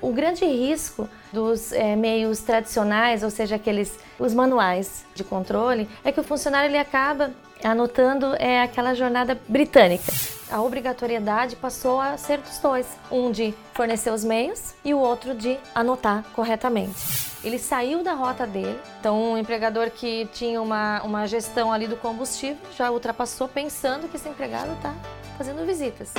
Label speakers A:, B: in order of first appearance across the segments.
A: O grande risco dos é, meios tradicionais, ou seja, aqueles os manuais de controle, é que o funcionário ele acaba anotando é aquela jornada britânica. A obrigatoriedade passou a ser dos dois, um de fornecer os meios e o outro de anotar corretamente. Ele saiu da rota dele, então um empregador que tinha uma, uma gestão ali do combustível já ultrapassou pensando que esse empregado está fazendo visitas.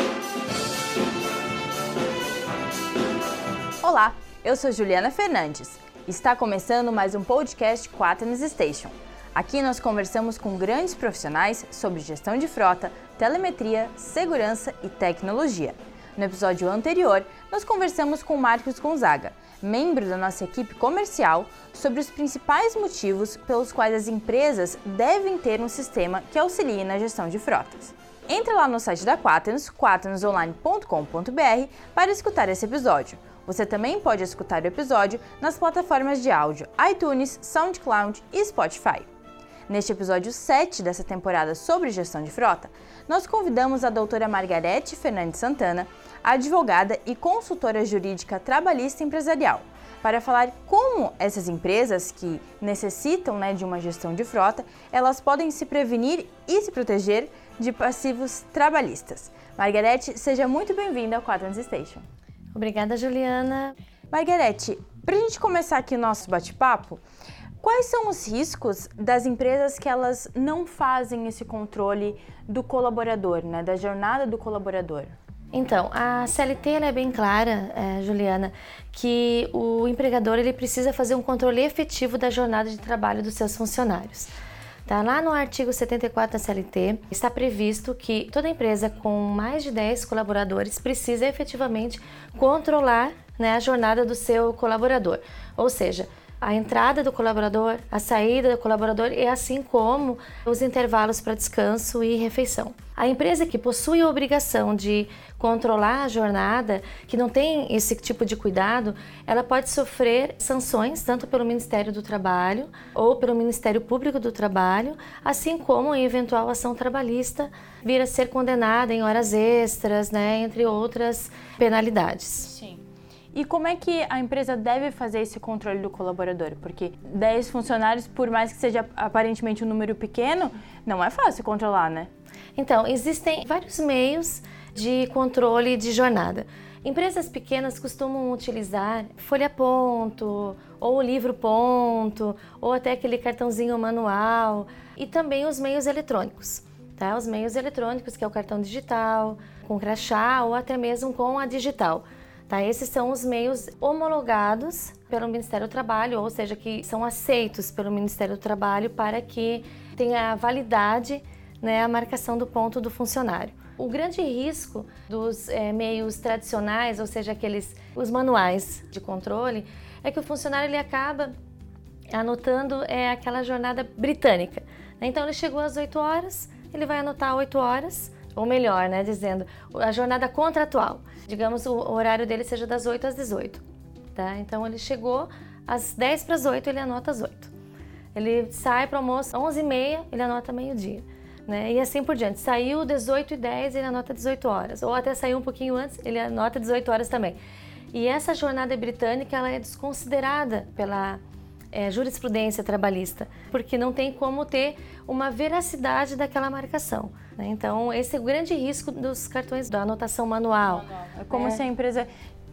B: Olá, eu sou Juliana Fernandes. Está começando mais um podcast Quaternos Station. Aqui nós conversamos com grandes profissionais sobre gestão de frota, telemetria, segurança e tecnologia. No episódio anterior, nós conversamos com Marcos Gonzaga, membro da nossa equipe comercial, sobre os principais motivos pelos quais as empresas devem ter um sistema que auxilie na gestão de frotas. Entre lá no site da Quaternos, quaternosonline.com.br, para escutar esse episódio. Você também pode escutar o episódio nas plataformas de áudio iTunes, SoundCloud e Spotify. Neste episódio 7 dessa temporada sobre gestão de frota, nós convidamos a doutora Margarete Fernandes Santana, advogada e consultora jurídica trabalhista empresarial, para falar como essas empresas que necessitam né, de uma gestão de frota, elas podem se prevenir e se proteger de passivos trabalhistas. Margarete, seja muito bem-vinda ao Quadrans Station.
A: Obrigada, Juliana.
B: Margarete, para a gente começar aqui o nosso bate-papo, quais são os riscos das empresas que elas não fazem esse controle do colaborador, né, da jornada do colaborador?
A: Então, a CLT é bem clara, é, Juliana, que o empregador ele precisa fazer um controle efetivo da jornada de trabalho dos seus funcionários. Tá? Lá no artigo 74 da CLT está previsto que toda empresa com mais de 10 colaboradores precisa efetivamente controlar né, a jornada do seu colaborador. Ou seja, a entrada do colaborador, a saída do colaborador e assim como os intervalos para descanso e refeição. A empresa que possui a obrigação de controlar a jornada, que não tem esse tipo de cuidado, ela pode sofrer sanções tanto pelo Ministério do Trabalho ou pelo Ministério Público do Trabalho, assim como em eventual ação trabalhista vir a ser condenada em horas extras, né, entre outras penalidades.
B: Sim. E como é que a empresa deve fazer esse controle do colaborador? Porque 10 funcionários, por mais que seja aparentemente um número pequeno, não é fácil controlar, né?
A: Então, existem vários meios de controle de jornada. Empresas pequenas costumam utilizar folha ponto, ou livro ponto, ou até aquele cartãozinho manual, e também os meios eletrônicos. Tá? Os meios eletrônicos, que é o cartão digital, com crachá ou até mesmo com a digital. Tá? Esses são os meios homologados pelo Ministério do Trabalho, ou seja, que são aceitos pelo Ministério do Trabalho para que tenha validade né, a marcação do ponto do funcionário. O grande risco dos é, meios tradicionais, ou seja, aqueles os manuais de controle, é que o funcionário ele acaba anotando é, aquela jornada britânica. Né? Então ele chegou às 8 horas, ele vai anotar 8 horas, ou melhor, né, dizendo a jornada contratual. Digamos o horário dele seja das 8 às 18. Tá? Então ele chegou às 10 para as 8, ele anota às 8. Ele sai para o almoço às 11h30, ele anota meio-dia. Né? E assim por diante. Saiu 18 e 10, ele anota 18 horas. Ou até saiu um pouquinho antes, ele anota 18 horas também. E essa jornada britânica ela é desconsiderada pela é, jurisprudência trabalhista, porque não tem como ter uma veracidade daquela marcação. Né? Então, esse é o grande risco dos cartões da anotação manual.
B: É como é. se a empresa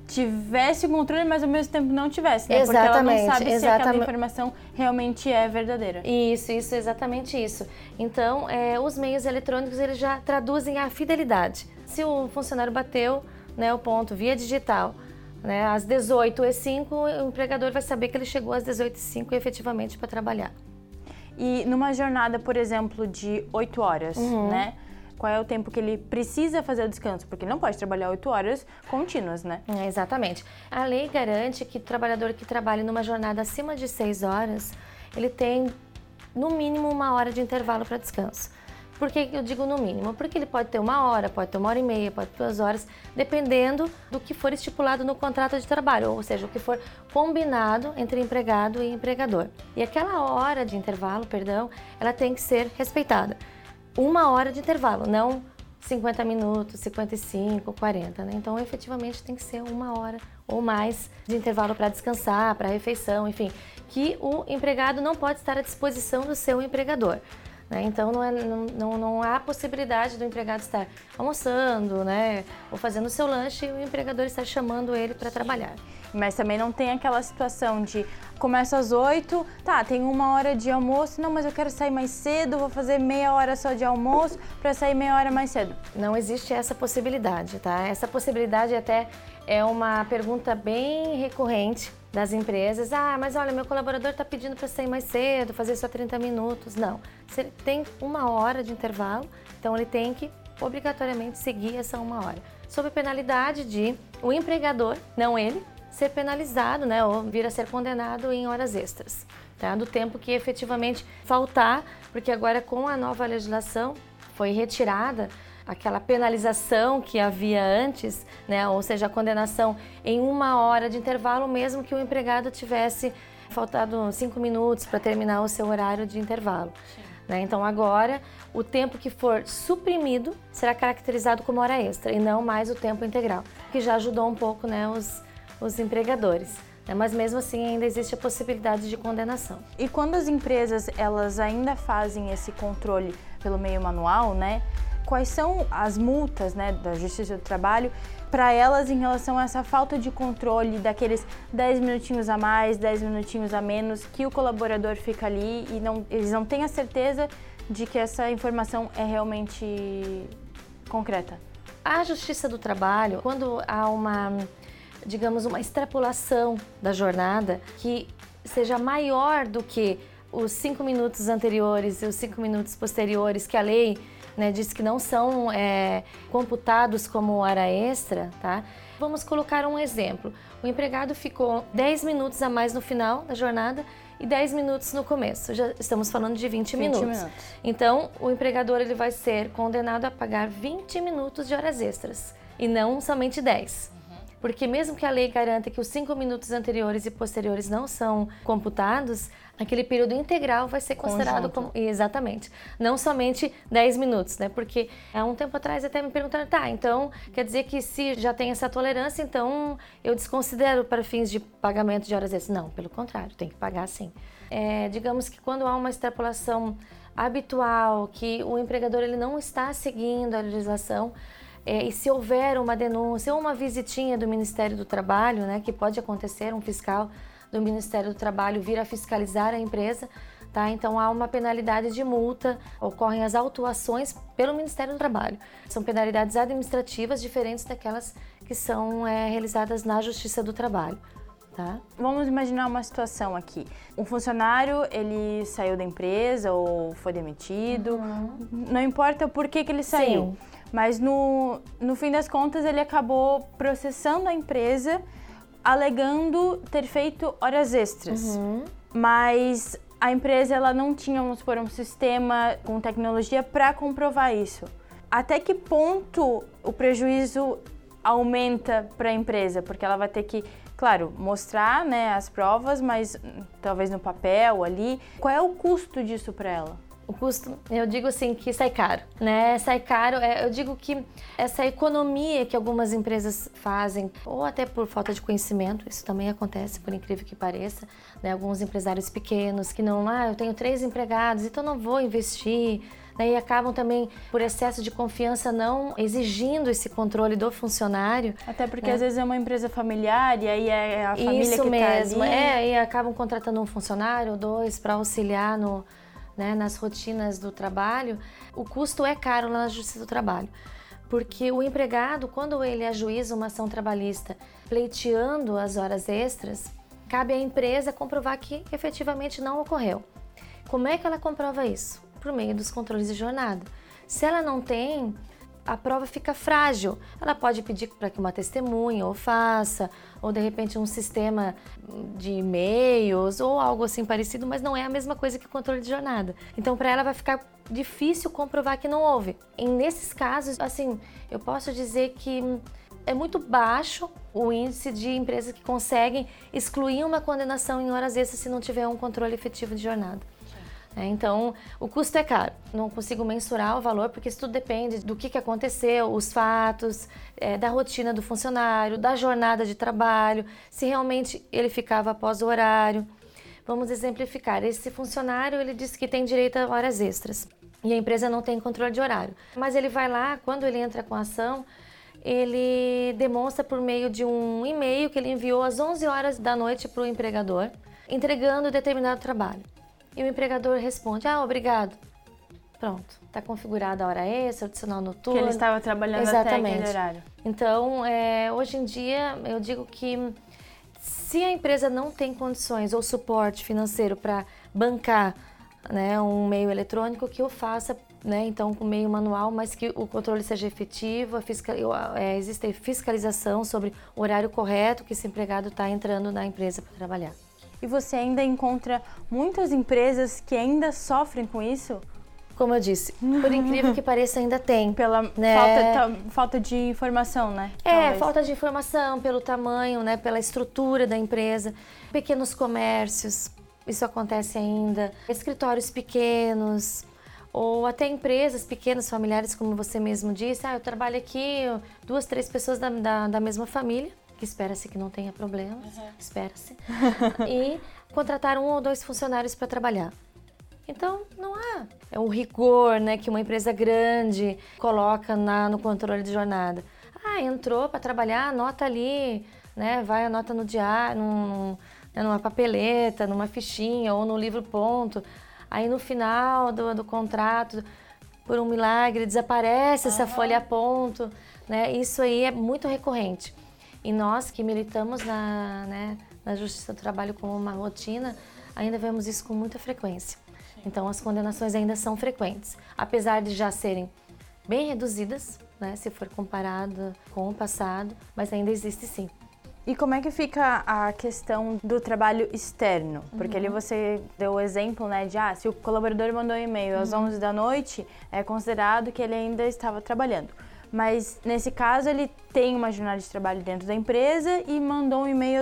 B: tivesse o controle, mas ao mesmo tempo não tivesse, né?
A: Exatamente,
B: Porque ela não sabe exatamente. se aquela informação realmente é verdadeira.
A: Isso, isso, exatamente isso. Então, é, os meios eletrônicos eles já traduzem a fidelidade. Se o funcionário bateu né, o ponto via digital, né, às 18h05, o empregador vai saber que ele chegou às 18h05 efetivamente para trabalhar.
B: E numa jornada, por exemplo, de 8 horas, uhum. né? Qual é o tempo que ele precisa fazer o descanso? Porque não pode trabalhar 8 horas contínuas, né?
A: É, exatamente. A lei garante que o trabalhador que trabalhe numa jornada acima de 6 horas, ele tem no mínimo uma hora de intervalo para descanso. Por que eu digo no mínimo? Porque ele pode ter uma hora, pode ter uma hora e meia, pode ter duas horas, dependendo do que for estipulado no contrato de trabalho, ou seja, o que for combinado entre empregado e empregador. E aquela hora de intervalo, perdão, ela tem que ser respeitada. Uma hora de intervalo, não 50 minutos, 55, 40, né? Então, efetivamente, tem que ser uma hora ou mais de intervalo para descansar, para refeição, enfim, que o empregado não pode estar à disposição do seu empregador. Né? Então não, é, não, não, não, há possibilidade do empregado estar almoçando, né? ou fazendo o seu lanche e o empregador estar chamando ele para trabalhar.
B: Mas também não tem aquela situação de começa às 8, tá, tem uma hora de almoço, não, mas eu quero sair mais cedo, vou fazer meia hora só de almoço para sair meia hora mais cedo.
A: Não existe essa possibilidade, tá? Essa possibilidade até é uma pergunta bem recorrente das empresas. Ah, mas olha, meu colaborador está pedindo para sair mais cedo, fazer só 30 minutos. Não. Se ele tem uma hora de intervalo, então ele tem que obrigatoriamente seguir essa uma hora. Sob penalidade de o empregador, não ele, ser penalizado, né, ou vir a ser condenado em horas extras, tá? Do tempo que efetivamente faltar, porque agora com a nova legislação foi retirada aquela penalização que havia antes, né? ou seja, a condenação em uma hora de intervalo, mesmo que o empregado tivesse faltado cinco minutos para terminar o seu horário de intervalo. Né? Então agora o tempo que for suprimido será caracterizado como hora extra e não mais o tempo integral, que já ajudou um pouco né, os, os empregadores. Né? Mas mesmo assim ainda existe a possibilidade de condenação.
B: E quando as empresas elas ainda fazem esse controle pelo meio manual, né? quais são as multas né, da Justiça do Trabalho para elas em relação a essa falta de controle daqueles 10 minutinhos a mais, 10 minutinhos a menos que o colaborador fica ali e não, eles não têm a certeza de que essa informação é realmente concreta.
A: A Justiça do Trabalho, quando há uma, digamos, uma extrapolação da jornada que seja maior do que os cinco minutos anteriores e os cinco minutos posteriores que a lei né, diz que não são é, computados como hora extra, tá? Vamos colocar um exemplo. O empregado ficou 10 minutos a mais no final da jornada e 10 minutos no começo. Já estamos falando de 20,
B: 20
A: minutos.
B: minutos.
A: Então, o empregador ele vai ser condenado a pagar 20 minutos de horas extras e não somente 10. Porque mesmo que a lei garanta que os cinco minutos anteriores e posteriores não são computados, aquele período integral vai ser considerado
B: Conjunto.
A: como. Exatamente. Não somente 10 minutos, né? Porque há um tempo atrás até me perguntaram, tá, então quer dizer que se já tem essa tolerância, então eu desconsidero para fins de pagamento de horas extras. Não, pelo contrário, tem que pagar sim. É, digamos que quando há uma extrapolação habitual, que o empregador ele não está seguindo a legislação, é, e se houver uma denúncia ou uma visitinha do Ministério do Trabalho, né, que pode acontecer, um fiscal do Ministério do Trabalho vir a fiscalizar a empresa, tá? Então há uma penalidade de multa, ocorrem as autuações pelo Ministério do Trabalho. São penalidades administrativas diferentes daquelas que são é, realizadas na Justiça do Trabalho. Tá?
B: Vamos imaginar uma situação aqui. Um funcionário, ele saiu da empresa ou foi demitido. Não importa o porquê que ele saiu.
A: Sim.
B: Mas no, no fim das contas, ele acabou processando a empresa, alegando ter feito horas extras. Mas a empresa ela não tinha, vamos supor, um sistema com tecnologia para comprovar isso. Até que ponto o prejuízo aumenta para a empresa? Porque ela vai ter que, claro, mostrar né, as provas, mas talvez no papel ali. Qual é o custo disso para ela?
A: O custo, eu digo assim que sai caro, né? Sai caro. é, eu digo que essa economia que algumas empresas fazem, ou até por falta de conhecimento, isso também acontece, por incrível que pareça, né? Alguns empresários pequenos que não, ah, eu tenho três empregados, então não vou investir. Né? E acabam também, por excesso de confiança, não exigindo esse controle do funcionário.
B: Até porque
A: É.
B: às vezes é uma empresa familiar e aí é a família
A: Isso
B: que
A: mesmo,
B: tá ali.
A: é, e acabam contratando um funcionário ou dois para auxiliar no, né, nas rotinas do trabalho. O custo é caro lá na Justiça do Trabalho. Porque o empregado, quando ele ajuiza uma ação trabalhista pleiteando as horas extras, cabe à empresa comprovar que efetivamente não ocorreu. Como é que ela comprova isso? Por meio dos controles de jornada. Se ela não tem, a prova fica frágil. Ela pode pedir para que uma testemunha ou faça, ou de repente um sistema de e-mails ou algo assim parecido, mas não é a mesma coisa que controle de jornada. Então, para ela vai ficar difícil comprovar que não houve. E nesses casos, assim, eu posso dizer que é muito baixo o índice de empresas que conseguem excluir uma condenação em horas extras se não tiver um controle efetivo de jornada. É, então, o custo é caro. Não consigo mensurar o valor porque isso tudo depende do que, que aconteceu, os fatos, é, da rotina do funcionário, da jornada de trabalho, se realmente ele ficava após o horário. Vamos exemplificar. Esse funcionário ele disse que tem direito a horas extras e a empresa não tem controle de horário. Mas ele vai lá, quando ele entra com a ação, ele demonstra por meio de um e-mail que ele enviou às 11 horas da noite para o empregador, entregando determinado trabalho. E o empregador responde: Ah, obrigado. Pronto, está configurada a hora extra, adicional noturno.
B: Que ele estava trabalhando Exatamente. até aquele horário.
A: Então, é, hoje em dia, eu digo que se a empresa não tem condições ou suporte financeiro para bancar né, um meio eletrônico, que eu faça né, então com meio manual, mas que o controle seja efetivo, fiscal, é, existe fiscalização sobre o horário correto que esse empregado está entrando na empresa para trabalhar.
B: E você ainda encontra muitas empresas que ainda sofrem com isso?
A: Como eu disse, por incrível que pareça, ainda tem.
B: Pela né? falta, falta de informação, né?
A: É, Talvez. falta de informação, pelo tamanho, né? pela estrutura da empresa. Pequenos comércios, isso acontece ainda. Escritórios pequenos, ou até empresas pequenas, familiares, como você mesmo disse. Ah, eu trabalho aqui, duas, três pessoas da, da, da mesma família que espera-se que não tenha problemas, uhum. espera-se, e contratar um ou dois funcionários para trabalhar. Então, não há é o rigor né, que uma empresa grande coloca na, no controle de jornada. Ah, entrou para trabalhar, anota ali, né, vai, anota no diário, num, né, numa papeleta, numa fichinha ou no livro ponto. Aí no final do, do contrato, por um milagre, desaparece uhum. essa folha a ponto. Né? Isso aí é muito recorrente. E nós que militamos na, né, na Justiça do Trabalho como uma rotina, ainda vemos isso com muita frequência. Então, as condenações ainda são frequentes, apesar de já serem bem reduzidas, né, se for comparado com o passado, mas ainda existe sim.
B: E como é que fica a questão do trabalho externo? Porque uhum. ali você deu o exemplo, né, de ah, se o colaborador mandou um e-mail às 11 uhum. da noite, é considerado que ele ainda estava trabalhando. Mas nesse caso ele tem uma jornada de trabalho dentro da empresa e mandou um e-mail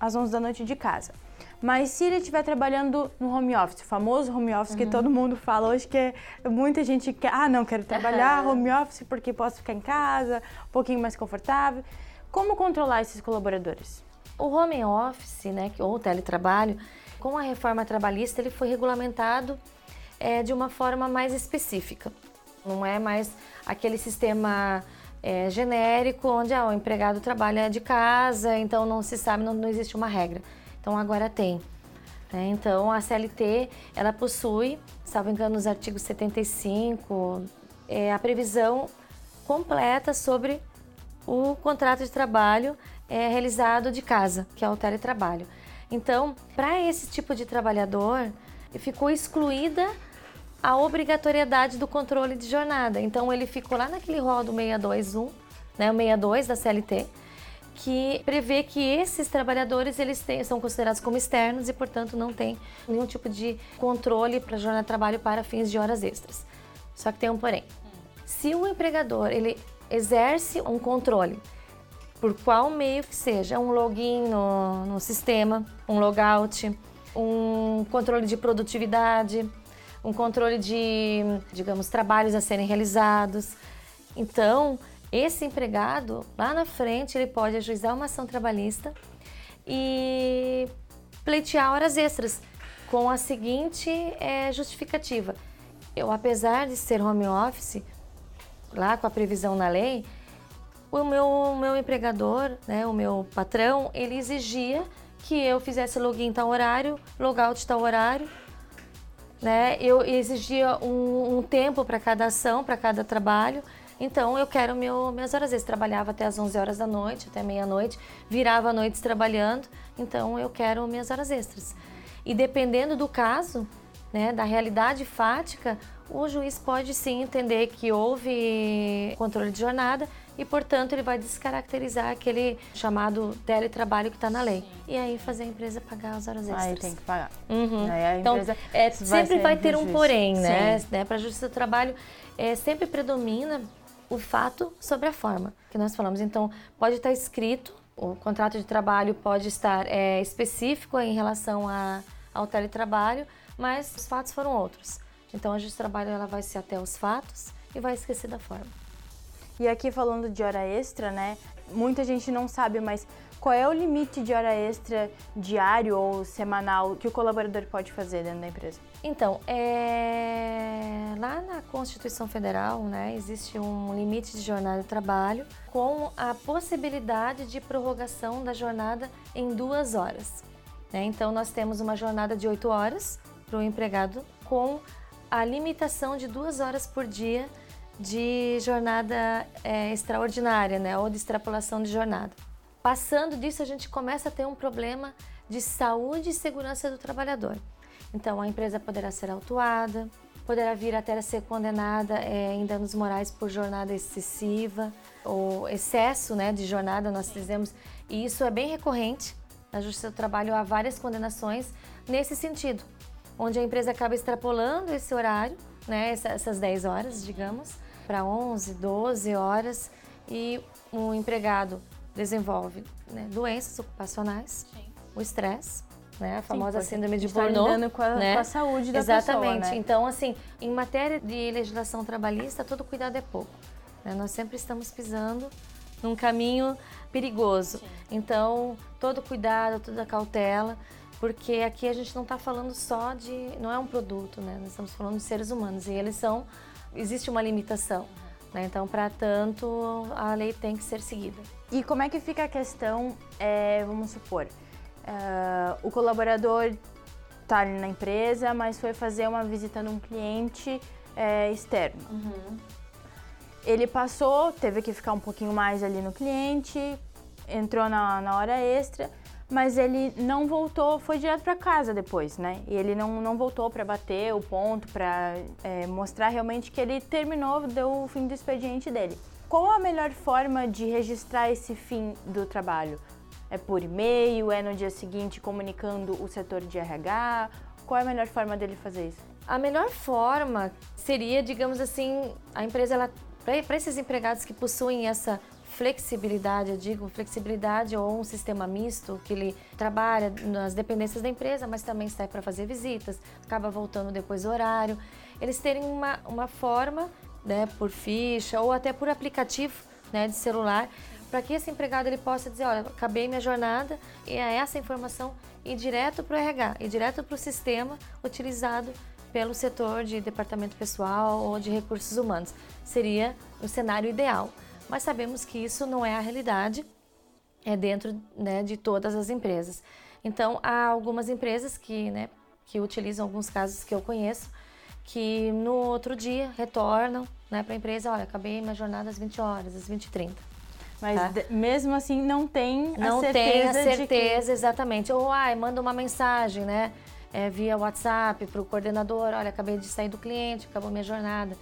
B: às 11 da noite de casa. Mas se ele estiver trabalhando no home office, o famoso home office uhum. que todo mundo fala hoje, que é, muita gente quer, ah, não, quero trabalhar home office porque posso ficar em casa, um pouquinho mais confortável. Como controlar esses colaboradores?
A: O home office, né, ou o teletrabalho, com a reforma trabalhista, ele foi regulamentado é, de uma forma mais específica. Não é mais aquele sistema é, genérico onde ah, o empregado trabalha de casa, então não se sabe, não, não existe uma regra. Então agora tem. Né? Então a CLT ela possui, salvo engano, nos artigos 75, é, a previsão completa sobre o contrato de trabalho é, realizado de casa, que é o teletrabalho. Então, para esse tipo de trabalhador, ficou excluída a obrigatoriedade do controle de jornada. Então ele ficou lá naquele rol do 621, né, o 62 da CLT, que prevê que esses trabalhadores eles têm, são considerados como externos e, portanto, não tem nenhum tipo de controle para jornada de trabalho para fins de horas extras. Só que tem um porém. Se o empregador ele exerce um controle por qual meio que seja, um login no, no sistema, um logout, um controle de produtividade, um controle de, digamos, trabalhos a serem realizados. Então, esse empregado, lá na frente, ele pode ajuizar uma ação trabalhista e pleitear horas extras com a seguinte é, justificativa. Eu, apesar de ser home office, lá com a previsão na lei, o meu, o meu empregador, né, o meu patrão, ele exigia que eu fizesse login tal horário, logout tal horário, né? Eu exigia um, um tempo para cada ação, para cada trabalho. Então eu quero meu, minhas horas extras. Trabalhava até as 11 horas da noite, até meia-noite, virava noites trabalhando. Então eu quero minhas horas extras. E dependendo do caso, né, da realidade fática, o juiz pode sim entender que houve controle de jornada e, portanto, ele vai descaracterizar aquele chamado teletrabalho que está na lei. E aí fazer a empresa pagar as horas extras.
B: Aí tem que pagar.
A: Uhum. então, é, sempre vai ter um porém, né? né? Para a Justiça do Trabalho, é, sempre predomina o fato sobre a forma que nós falamos. Então, pode estar escrito, o contrato de trabalho pode estar é, específico em relação a, ao teletrabalho, mas os fatos foram outros. Então a justiça do trabalho ela vai se até os fatos e vai esquecer da forma.
B: E aqui falando de hora extra, né? Muita gente não sabe, mas qual é o limite de hora extra diário ou semanal que o colaborador pode fazer dentro da empresa?
A: Então, é... lá na Constituição Federal, né, existe um limite de jornada de trabalho com a possibilidade de prorrogação da jornada em duas horas. Né? Então, nós temos uma jornada de oito horas para o empregado com a limitação de duas horas por dia de jornada é, extraordinária, né, ou de extrapolação de jornada. Passando disso, a gente começa a ter um problema de saúde e segurança do trabalhador. Então, a empresa poderá ser autuada, poderá vir até a ser condenada é, em danos morais por jornada excessiva ou excesso né, de jornada, nós dizemos, e isso é bem recorrente. Na Justiça do Trabalho há várias condenações nesse sentido, onde a empresa acaba extrapolando esse horário, né, essas 10 horas, digamos, para 11, 12 horas e o empregado desenvolve né, doenças ocupacionais, Sim. o estresse, né, a famosa Sim, síndrome de Burnout,
B: com, a,
A: né?
B: com a saúde da
A: Exatamente.
B: pessoa, né?
A: Então, assim, em matéria de legislação trabalhista, todo cuidado é pouco. Né? Nós sempre estamos pisando num caminho perigoso. Sim. Então, todo cuidado, toda cautela, porque aqui a gente não está falando só de, não é um produto, né? Nós estamos falando de seres humanos e eles são, existe uma limitação. Né? Então, para tanto, a lei tem que ser seguida.
B: E como é que fica a questão, é, vamos supor, uh, o colaborador está ali na empresa, mas foi fazer uma visita num cliente é, externo. Uhum. Ele passou, teve que ficar um pouquinho mais ali no cliente, entrou na, na hora extra, mas ele não voltou, foi direto para casa depois, né? E ele não, não voltou para bater o ponto, para é, mostrar realmente que ele terminou, deu o fim do expediente dele. Qual a melhor forma de registrar esse fim do trabalho? É por e-mail? É no dia seguinte comunicando o setor de RH? Qual é a melhor forma dele fazer isso?
A: A melhor forma seria, digamos assim, a empresa ela para esses empregados que possuem essa flexibilidade, eu digo flexibilidade ou um sistema misto que ele trabalha nas dependências da empresa, mas também sai para fazer visitas, acaba voltando depois do horário. Eles terem uma, uma forma, né, por ficha ou até por aplicativo, né, de celular, para que esse empregado ele possa dizer, olha, acabei minha jornada e é essa informação ir direto para o RH, ir direto para o sistema utilizado pelo setor de departamento pessoal ou de recursos humanos. Seria o cenário ideal mas sabemos que isso não é a realidade é dentro né, de todas as empresas. Então, há algumas empresas que, né, que utilizam alguns casos que eu conheço, que no outro dia retornam né, para a empresa, olha, acabei minha jornada às 20 horas, às 20 e 30.
B: Mas tá? mesmo assim não tem
A: não
B: a certeza
A: tem a certeza,
B: que...
A: exatamente. Ou ai, manda uma mensagem, né? É, via WhatsApp para o coordenador, olha, acabei de sair do cliente, acabou minha jornada.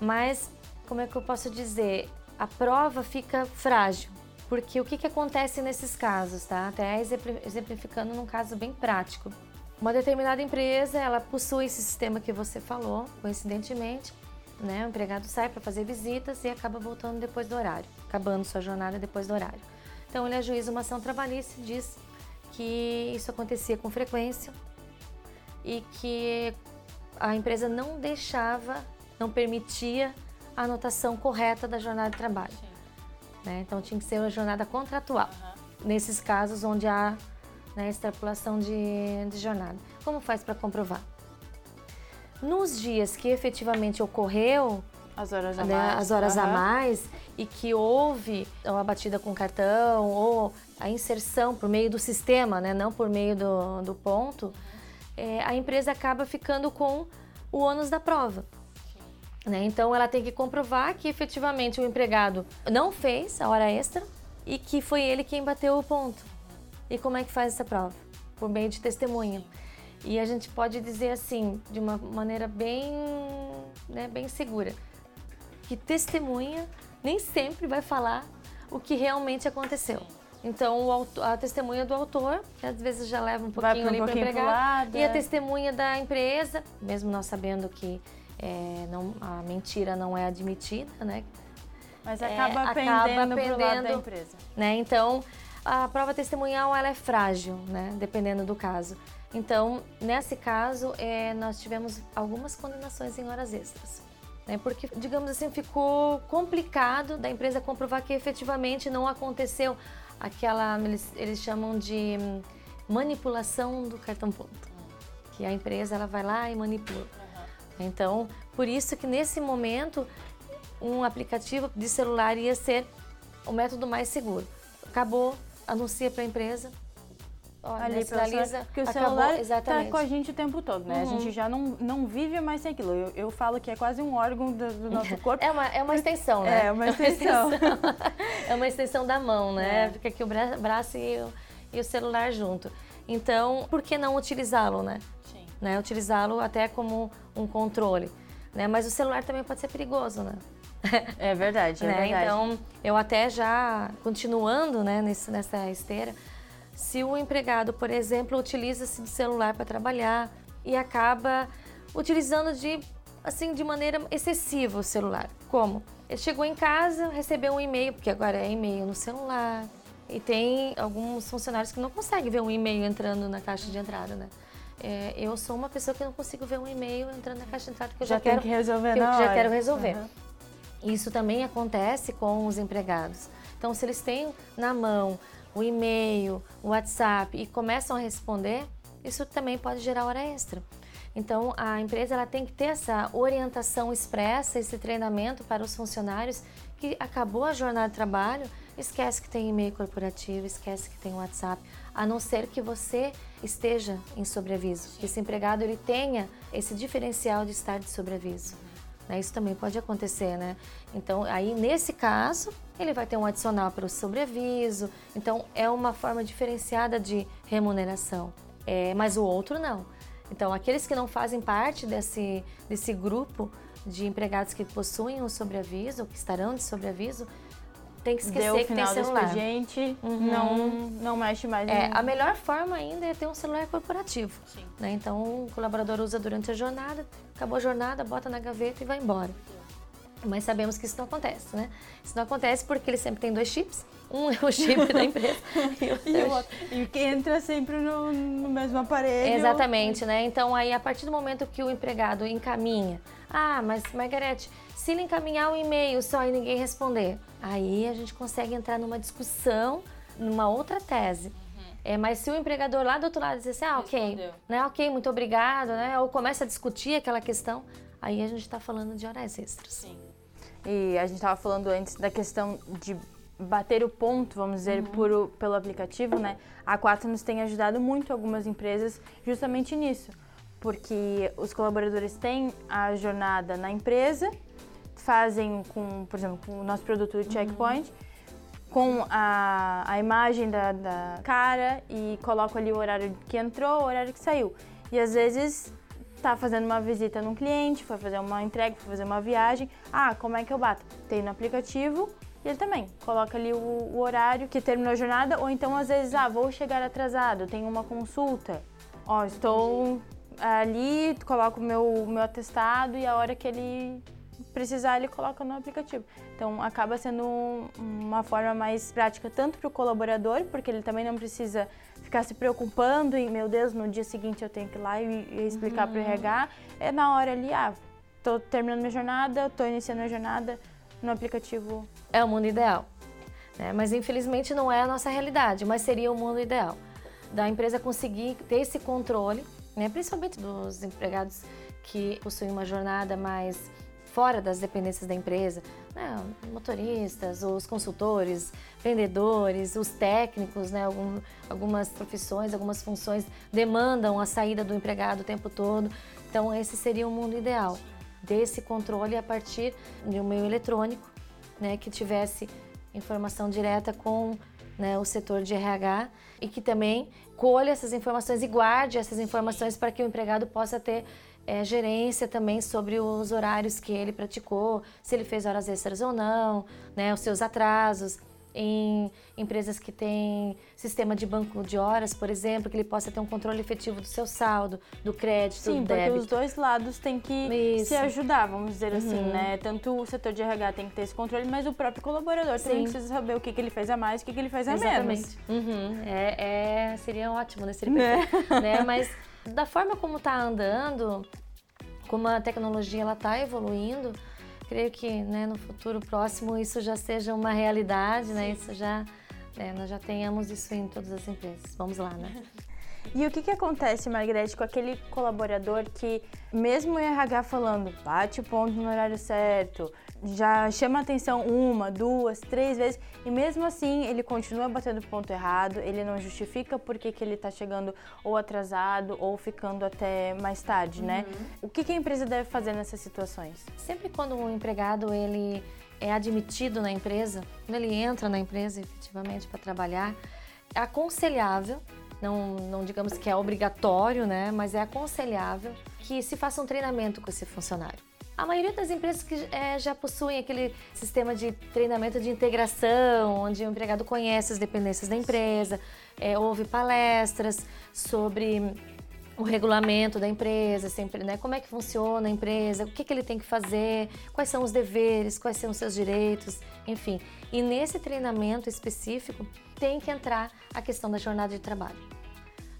A: Mas, como é que eu posso dizer? A prova fica frágil. Porque o que, que acontece nesses casos, tá? Até exemplificando num caso bem prático. Uma determinada empresa, ela possui esse sistema que você falou, coincidentemente, né? O empregado sai para fazer visitas e acaba voltando depois do horário, acabando sua jornada depois do horário. Então ele ajuiza uma ação trabalhista e diz que isso acontecia com frequência e que a empresa não deixava, não permitia a anotação correta da jornada de trabalho. Né? Então tinha que ser uma jornada contratual. Uhum. Nesses casos onde há né, extrapolação de, de jornada. Como faz para comprovar? Nos dias que efetivamente ocorreu
B: as horas a
A: né,
B: mais,
A: as horas uhum. a mais e que houve uma batida com cartão ou a inserção por meio do sistema, né, não por meio do, do ponto, é, a empresa acaba ficando com o ônus da prova. Né? Então ela tem que comprovar que efetivamente o empregado não fez a hora extra e que foi ele quem bateu o ponto. E como é que faz essa prova? Por meio de testemunha. E a gente pode dizer assim, de uma maneira bem, né, bem segura, que testemunha nem sempre vai falar o que realmente aconteceu. Então, a testemunha do autor, que às vezes já leva um pouquinho um ali para o empregado, e a testemunha da empresa, mesmo nós sabendo que é, não, a mentira não é admitida, né?
B: Mas acaba, é, pendendo, acaba pendendo da empresa.
A: Né? Então, a prova testemunhal ela é frágil, né? Dependendo do caso. Então, nesse caso, é, nós tivemos algumas condenações em horas extras. Né? Porque, digamos assim, ficou complicado da empresa comprovar que efetivamente não aconteceu aquela, eles, eles chamam de manipulação do cartão ponto. Que a empresa ela vai lá e manipula. Então, por isso que nesse momento, um aplicativo de celular ia ser o método mais seguro. Acabou, anuncia para a empresa,
B: Olha, ali sinaliza, porque o acabou, celular está com a gente o tempo todo, né? Uhum. A gente já não, não vive mais sem aquilo. Eu, eu falo que é quase um órgão do, do nosso corpo.
A: É uma, é uma extensão, né?
B: É uma extensão.
A: É uma extensão, é uma extensão da mão, né? É. Fica aqui o braço e o, e o celular junto. Então, por que não utilizá-lo, né? Né? Utilizá-lo até como um controle. Né? Mas o celular também pode ser perigoso, né?
B: É verdade, é né? verdade.
A: Então, eu até já, continuando né, nesse, nessa esteira, se o empregado, por exemplo, utiliza-se do celular para trabalhar e acaba utilizando de assim de maneira excessiva o celular. Como? Ele chegou em casa, recebeu um e-mail, porque agora é e-mail no celular. E tem alguns funcionários que não conseguem ver um e-mail entrando na caixa de entrada, né? É, eu sou uma pessoa que não consigo ver um e-mail entrando na caixa de entrada porque eu já,
B: já
A: quero
B: que resolver que
A: eu
B: já
A: hora. quero resolver. Uhum. Isso também acontece com os empregados. Então, se eles têm na mão o e-mail, o WhatsApp e começam a responder, isso também pode gerar hora extra. Então, a empresa ela tem que ter essa orientação expressa, esse treinamento para os funcionários que acabou a jornada de trabalho, esquece que tem e-mail corporativo, esquece que tem WhatsApp, a não ser que você esteja em sobreaviso, que esse empregado ele tenha esse diferencial de estar de sobreaviso. Né? Isso também pode acontecer, né? Então, aí nesse caso, ele vai ter um adicional para o sobreaviso. Então, é uma forma diferenciada de remuneração. É, mas o outro não. Então, aqueles que não fazem parte desse, desse grupo de empregados que possuem um sobreaviso, que estarão de sobreaviso, tem que esquecer
B: Deu
A: que tem celular.
B: Expediente, uhum. não, não mexe mais.
A: É, a melhor forma ainda é ter um celular corporativo. Né? Então, o colaborador usa durante a jornada, acabou a jornada, bota na gaveta e vai embora. Mas sabemos que isso não acontece, né? Isso não acontece porque ele sempre tem dois chips. Um é o chip da empresa
B: e o outro. É e que entra sempre no, no, mesmo aparelho.
A: Exatamente, né? Então aí a partir do momento que o empregado encaminha, ah, mas Margarete, se ele encaminhar um e-mail só e ninguém responder, aí a gente consegue entrar numa discussão, numa outra tese. Uhum. É, mas se o empregador lá do outro lado dizer assim, ah, ok, né, ok, muito obrigado, né, ou começa a discutir aquela questão, aí a gente está falando de horas extras.
B: Sim. E a gente estava falando antes da questão de bater o ponto, vamos dizer, uhum. por, pelo aplicativo, né? A Quatro nos tem ajudado muito algumas empresas justamente nisso, porque os colaboradores têm a jornada na empresa fazem com, por exemplo, com o nosso produto do Checkpoint, uhum. com a, a imagem da, da cara e colocam ali o horário que entrou, o horário que saiu. E às vezes tá fazendo uma visita num cliente, foi fazer uma entrega, foi fazer uma viagem. Ah, como é que eu bato? Tem no aplicativo e ele também coloca ali o, o, horário que terminou a jornada, ou então às vezes, ah, vou chegar atrasado, tenho uma consulta. Ó, estou ali, coloco o meu, meu atestado e a hora que ele precisar, ele coloca no aplicativo. Então, acaba sendo uma forma mais prática tanto para o colaborador, porque ele também não precisa ficar se preocupando em, meu Deus, no dia seguinte eu tenho que ir lá e, e explicar uhum. para o RH. É na hora ali, ah, estou terminando minha jornada, estou iniciando minha jornada no aplicativo.
A: É o mundo ideal. Né? Mas, infelizmente, não é a nossa realidade, mas seria o mundo ideal. Da empresa conseguir ter esse controle, né? principalmente dos empregados que possuem uma jornada mais fora das dependências da empresa, né? motoristas, os consultores, vendedores, os técnicos, né? Algum, algumas profissões, algumas funções demandam a saída do empregado o tempo todo. Então esse seria o mundo ideal desse controle a partir de um meio eletrônico, né? Que tivesse informação direta com né, o setor de RH e que também colha essas informações e guarde essas informações para que o empregado possa ter é, gerência também sobre os horários que ele praticou, se ele fez horas extras ou não, né, os seus atrasos. Em empresas que têm sistema de banco de horas, por exemplo, que ele possa ter um controle efetivo do seu saldo, do crédito,
B: Sim,
A: do
B: porque
A: débito.
B: os dois lados têm que
A: Isso.
B: se ajudar, vamos dizer assim,
A: Uhum.
B: né? Tanto o setor de RH tem que ter esse controle, mas o próprio colaborador também
A: Sim.
B: precisa saber o que, que ele fez a mais e o que, que ele fez a menos.
A: Exatamente. Uhum. É, é- seria ótimo, né? Seria
B: Né?
A: perfeito, né? Mas da forma como está andando, como a tecnologia ela está evoluindo, creio que né, no futuro próximo isso já seja uma realidade, né? Isso já, né, nós já tenhamos isso em todas as empresas. Vamos lá, né?
B: E o que, que acontece, Margarete, com aquele colaborador que, mesmo o RH falando, bate o ponto no horário certo, já chama atenção uma, duas, três vezes, e mesmo assim ele continua batendo ponto errado, ele não justifica por que, ele está chegando ou atrasado ou ficando até mais tarde, né? O que, que a empresa deve fazer nessas situações?
A: Sempre quando um empregado ele é admitido na empresa, quando ele entra na empresa efetivamente para trabalhar, é aconselhável, não, não digamos que é obrigatório, né, mas é aconselhável que se faça um treinamento com esse funcionário. A maioria das empresas que eh, já possuem aquele sistema de treinamento de integração, onde o empregado conhece as dependências da empresa, eh, houve palestras sobre o regulamento da empresa, sempre, né? Como é que funciona a empresa, o que, que ele tem que fazer, quais são os deveres, quais são os seus direitos, enfim. E nesse treinamento específico tem que entrar a questão da jornada de trabalho.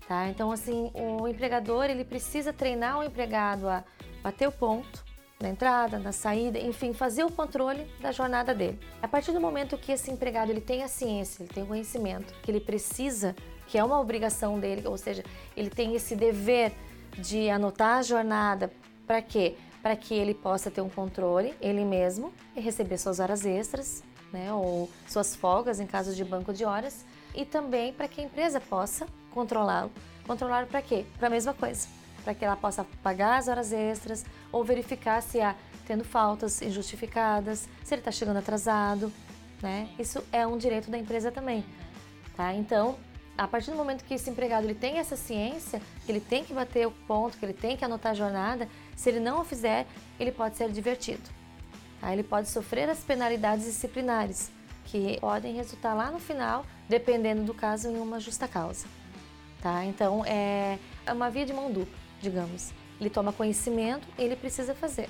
A: Tá? Então, assim, o empregador ele precisa treinar o empregado a bater o ponto na entrada, na saída, enfim, fazer o controle da jornada dele. A partir do momento que esse empregado ele tem a ciência, ele tem o conhecimento que ele precisa, que é uma obrigação dele, ou seja, ele tem esse dever de anotar a jornada para quê? Para que ele possa ter um controle ele mesmo e receber suas horas extras, né, ou suas folgas em caso de banco de horas, e também para que a empresa possa controlá-lo. Controlar para quê? Para a mesma coisa, para que ela possa pagar as horas extras ou verificar se há tendo faltas injustificadas, se ele está chegando atrasado, né? Isso é um direito da empresa também, tá? Então, a partir do momento que esse empregado ele tem essa ciência, que ele tem que bater o ponto, que ele tem que anotar a jornada, se ele não o fizer, ele pode ser advertido. Tá? Ele pode sofrer as penalidades disciplinares, que podem resultar lá no final, dependendo do caso, em uma justa causa. Tá? Então, é uma via de mão dupla, digamos. Ele toma conhecimento, ele precisa fazer,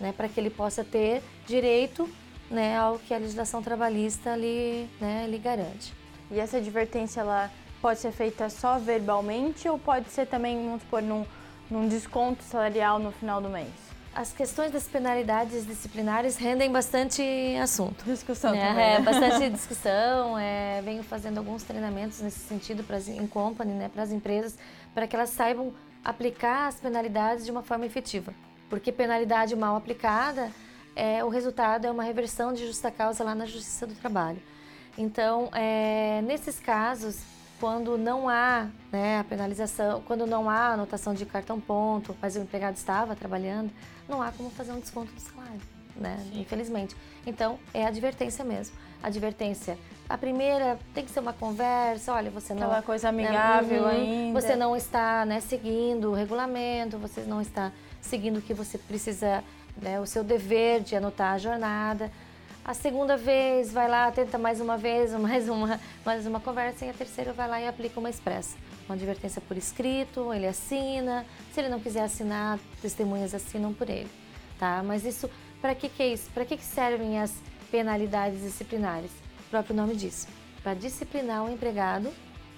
A: né? para que ele possa ter direito né, ao que a legislação trabalhista lhe, né, lhe garante.
B: E essa advertência ela pode ser feita só verbalmente ou pode ser também, vamos supor, num, num desconto salarial no final do mês?
A: As questões das penalidades disciplinares rendem bastante assunto.
B: Discussão
A: né?
B: também.
A: É, bastante discussão. É, venho fazendo alguns treinamentos nesse sentido pras, em company, né, para as empresas, para que elas saibam aplicar as penalidades de uma forma efetiva. Porque penalidade mal aplicada, é, o resultado é uma reversão de justa causa lá na Justiça do Trabalho. Então, é, nesses casos, quando não há né, a penalização, quando não há anotação de cartão ponto, mas o empregado estava trabalhando, não há como fazer um desconto do salário, né? Infelizmente. Então, é advertência mesmo. Advertência. A primeira tem que ser uma conversa, olha, você não
B: Aquela coisa
A: né,
B: amigável
A: uhum,
B: ainda.
A: Você não está né, seguindo o regulamento, você não está seguindo o que você precisa, né, o seu dever de anotar a jornada. A segunda vez vai lá, tenta mais uma vez, mais uma, mais uma conversa, e a terceira vai lá e aplica uma expressa. Uma advertência por escrito, ele assina. Se ele não quiser assinar, testemunhas assinam por ele. Tá? Mas isso, para que, que é isso? Para que, que servem as penalidades disciplinares? O próprio nome diz. Para disciplinar o empregado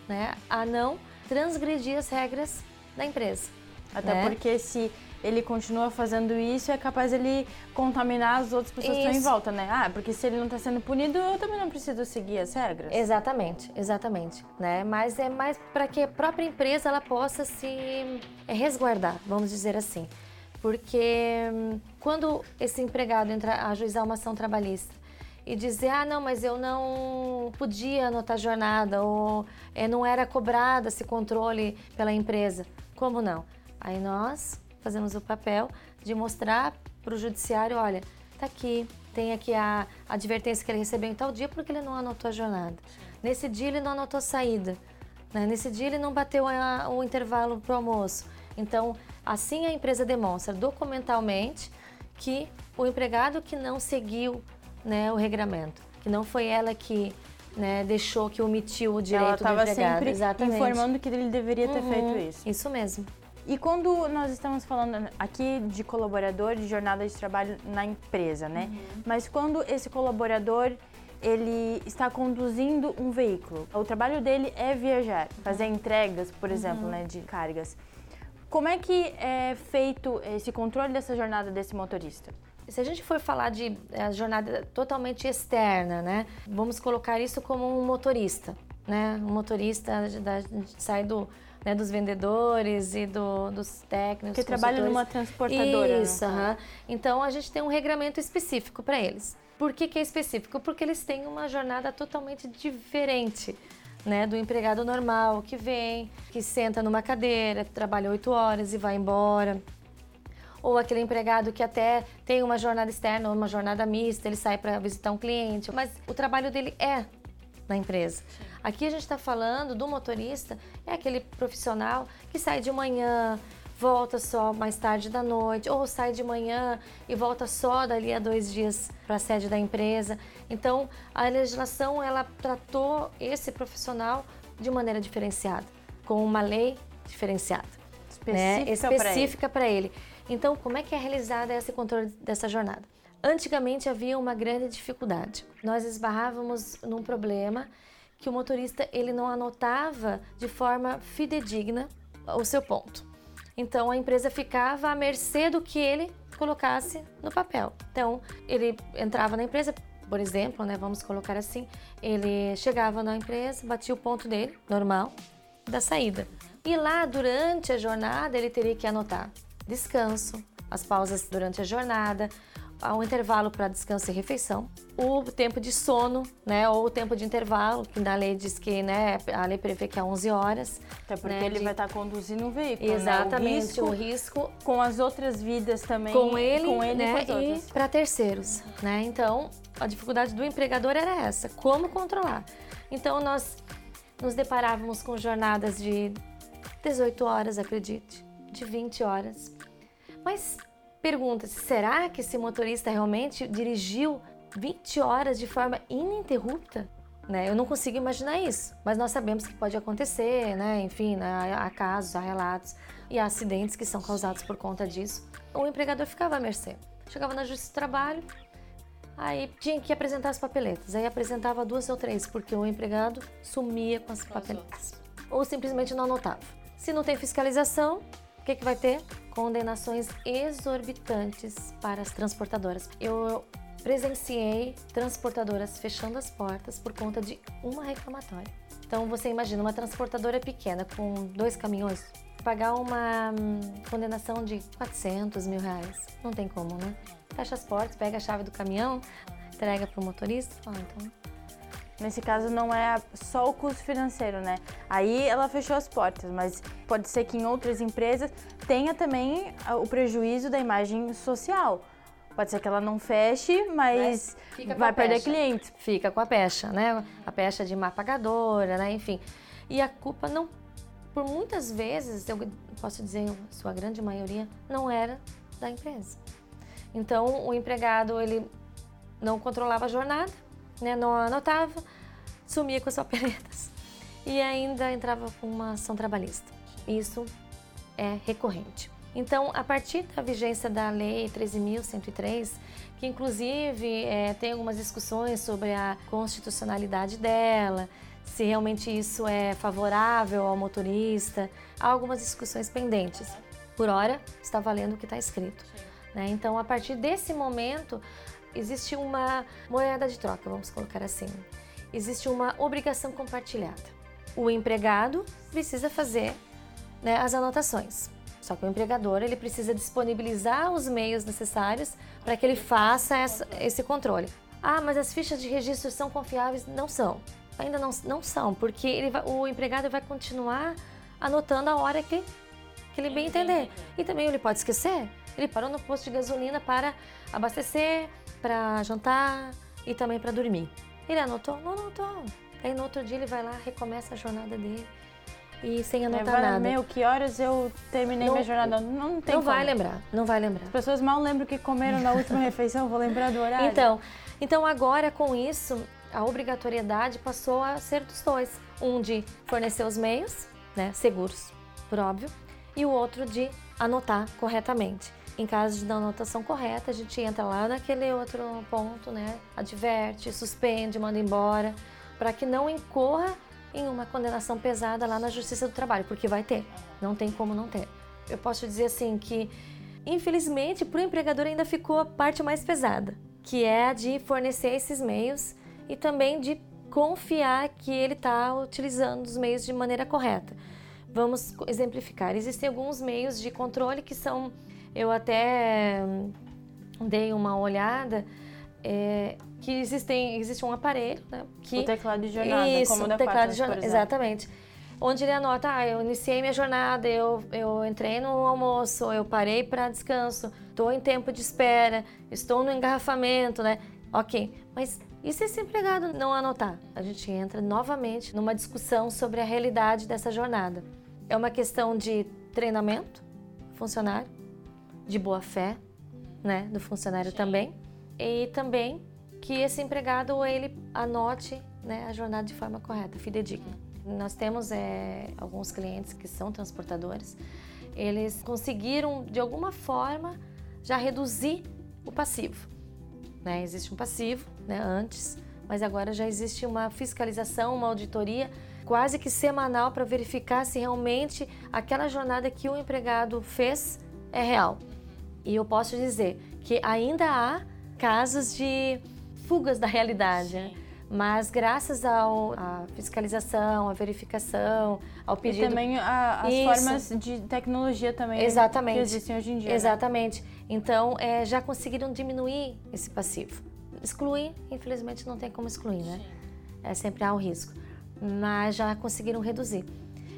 A: né, a não transgredir as regras da empresa.
B: Até
A: né?
B: porque se ele continua fazendo isso, é capaz ele contaminar as outras pessoas que estão em
A: Isso.
B: volta, né? Ah, porque se ele não está sendo punido, eu também não preciso seguir as regras.
A: Exatamente, exatamente, né? Mas é mais para que a própria empresa ela possa se é, resguardar, vamos dizer assim, porque hum, quando esse empregado entra a ajuizar uma ação trabalhista e dizer ah não, mas eu não podia anotar jornada ou é, não era cobrado esse controle pela empresa, como não? Aí nós fazemos o papel de mostrar para o judiciário, olha, tá aqui, tem aqui a advertência que ele recebeu em tal dia porque ele não anotou a jornada. Nesse dia ele não anotou a saída. né? Nesse dia ele não bateu a- o intervalo para o almoço. Então, assim a empresa demonstra documentalmente que o empregado que não seguiu né, o regramento, que não foi ela que né, deixou que omitiu o direito
B: Ela
A: do empregado.
B: sempre
A: Exatamente.
B: informando que ele deveria ter
A: Uhum,
B: feito isso.
A: Isso mesmo.
B: E quando nós estamos falando aqui de colaborador de jornada de trabalho na empresa, né?
A: Uhum.
B: Mas quando esse colaborador ele está conduzindo um veículo, o trabalho dele é viajar, fazer
A: Uhum.
B: entregas, por exemplo, né, de cargas. Como é que é feito esse controle dessa jornada desse motorista?
A: Se a gente for falar de eh, jornada totalmente externa, né? Vamos colocar isso como um motorista, né? Um motorista da, sai do, né, dos vendedores e do, dos técnicos.
B: Que trabalha numa transportadora. né?
A: Isso, aham. Então a gente tem um regramento específico para eles. Por que, que é específico? Porque eles têm uma jornada totalmente diferente. Né, do empregado normal que vem, que senta numa cadeira, trabalha oito horas e vai embora. Ou aquele empregado que até tem uma jornada externa ou uma jornada mista, ele sai para visitar um cliente, mas o trabalho dele é na empresa. Aqui a gente está falando do motorista, é aquele profissional que sai de manhã, volta só mais tarde da noite, ou sai de manhã e volta só dali a dois dias para a sede da empresa. Então, a legislação ela tratou esse profissional de maneira diferenciada, com uma lei diferenciada, né?
B: Específica ele.
A: específica para ele. Então, como é que é realizada esse controle dessa jornada? Antigamente havia uma grande dificuldade. Nós esbarrávamos num problema que o motorista ele não anotava de forma fidedigna o seu ponto. Então a empresa ficava à mercê do que ele colocasse no papel. Então ele entrava na empresa, por exemplo, né, vamos colocar assim, ele chegava na empresa, batia o ponto dele, normal, da saída. E lá durante a jornada ele teria que anotar descanso, as pausas durante a jornada, um intervalo para descanso e refeição, o tempo de sono, né, ou o tempo de intervalo, que na lei diz que, né, a lei prevê que é 11 horas.
B: Até porque
A: né,
B: ele
A: de-
B: vai estar conduzindo um veículo,
A: Exatamente,
B: né?
A: o
B: O
A: risco,
B: risco com as outras vidas também.
A: com ele,
B: com ele
A: né,
B: e
A: e para terceiros, né? Então, a dificuldade do empregador era essa, como controlar. Então, nós nos deparávamos com jornadas de 18 horas, acredite, de 20 horas. Mas pergunta-se, será que esse motorista realmente dirigiu 20 horas de forma ininterrupta? Né? Eu não consigo imaginar isso, mas nós sabemos que pode acontecer, né? Enfim, né? há casos, há relatos e há acidentes que são causados por conta disso. O empregador ficava à mercê. Chegava na justiça do trabalho, aí tinha que apresentar as papeletas. Aí apresentava duas ou três, porque o empregado sumia com as papeletas. Ou simplesmente não anotava. Se não tem fiscalização, o que, que vai ter? Condenações exorbitantes para as transportadoras. Eu presenciei transportadoras fechando as portas por conta de uma reclamatória. Então você imagina uma transportadora pequena com dois caminhões pagar uma hum, condenação de 400 mil reais. Não tem como, né? Fecha as portas, pega a chave do caminhão, entrega para o motorista. Ah, então
B: Nesse caso não é só o custo financeiro, né? Aí ela fechou as portas, mas pode ser que em outras empresas tenha também o prejuízo da imagem social. Pode ser que ela não feche, mas
A: com
B: vai
A: a
B: perder
A: pecha.
B: clientes.
A: fica com a pecha, né? A pecha de má pagadora, né? Enfim. E a culpa não, por muitas vezes, eu posso dizer, sua grande maioria, não era da empresa. Então, o empregado, ele não controlava a jornada, né? Não anotava, sumia com as papeletas e ainda entrava com uma ação trabalhista. Isso é recorrente. Então, a partir da vigência da Lei 13.103, que inclusive eh, tem algumas discussões sobre a constitucionalidade dela, se realmente isso é favorável ao motorista, há algumas discussões pendentes. Por hora, está valendo o que está escrito. né? Então, a partir desse momento, existe uma moeda de troca, vamos colocar assim. Existe uma obrigação compartilhada. O empregado precisa fazer né, as anotações. Só que o empregador ele precisa disponibilizar os meios necessários para que ele faça essa- esse controle. Ah, mas as fichas de registro são confiáveis? Não são. Ainda não, não são, porque vai- o empregado vai continuar anotando a hora que, que ele bem entender. E também ele pode esquecer. Ele parou no posto de gasolina para abastecer, para jantar e também para dormir. Ele anotou? Não anotou. Aí no outro dia ele vai lá, recomeça a jornada dele e sem anotar
B: Vai,
A: nada.
B: Meu, que horas eu terminei
A: Não-
B: minha jornada? Não, não tem
A: não vai
B: como.
A: lembrar, não vai lembrar.
B: As pessoas mal lembram o que comeram na última refeição, vou lembrar do horário.
A: Então, então agora com isso a obrigatoriedade passou a ser dos dois. Um de fornecer os meios, né, seguros, por óbvio, e o outro de anotar corretamente. Em caso de não anotação correta, a gente entra lá naquele outro ponto, né? Adverte, suspende, manda embora, para que não incorra em uma condenação pesada lá na Justiça do Trabalho, porque vai ter, não tem como não ter. Eu posso dizer assim que, infelizmente, para o empregador ainda ficou a parte mais pesada, que é a de fornecer esses meios e também de confiar que ele está utilizando os meios de maneira correta. Vamos exemplificar. Existem alguns meios de controle que são, eu até dei uma olhada, é, que existem, existe um aparelho, né? Que,
B: o teclado de jornada,
A: isso,
B: como o
A: teclado
B: Quatro,
A: de jornada, exatamente. Onde ele anota, ah, eu iniciei minha jornada, eu, eu entrei no almoço, eu parei para descanso, estou em tempo de espera, estou no engarrafamento, né? Ok, mas e se esse empregado não anotar? A gente entra novamente numa discussão sobre a realidade dessa jornada. É uma questão de treinamento funcionário, de boa fé, né, do funcionário Sim. também, e também que esse empregado ele anote né, a jornada de forma correta, fidedigna. Nós temos é, alguns clientes que são transportadores, eles conseguiram de alguma forma já reduzir o passivo. Né? Existe um passivo né, antes, mas agora já existe uma fiscalização, uma auditoria quase que semanal para verificar se realmente aquela jornada que o empregado fez é real. E eu posso dizer que ainda há casos de fugas da realidade. Né? Mas graças à fiscalização, à verificação, ao pedido...
B: E também a, as Isso. formas de tecnologia também
A: Exatamente.
B: que existem hoje em dia. Né?
A: Exatamente. Né? Então, é, já conseguiram diminuir esse passivo. Excluir, infelizmente, não tem como excluir, né? É sempre há o risco. Mas já conseguiram reduzir.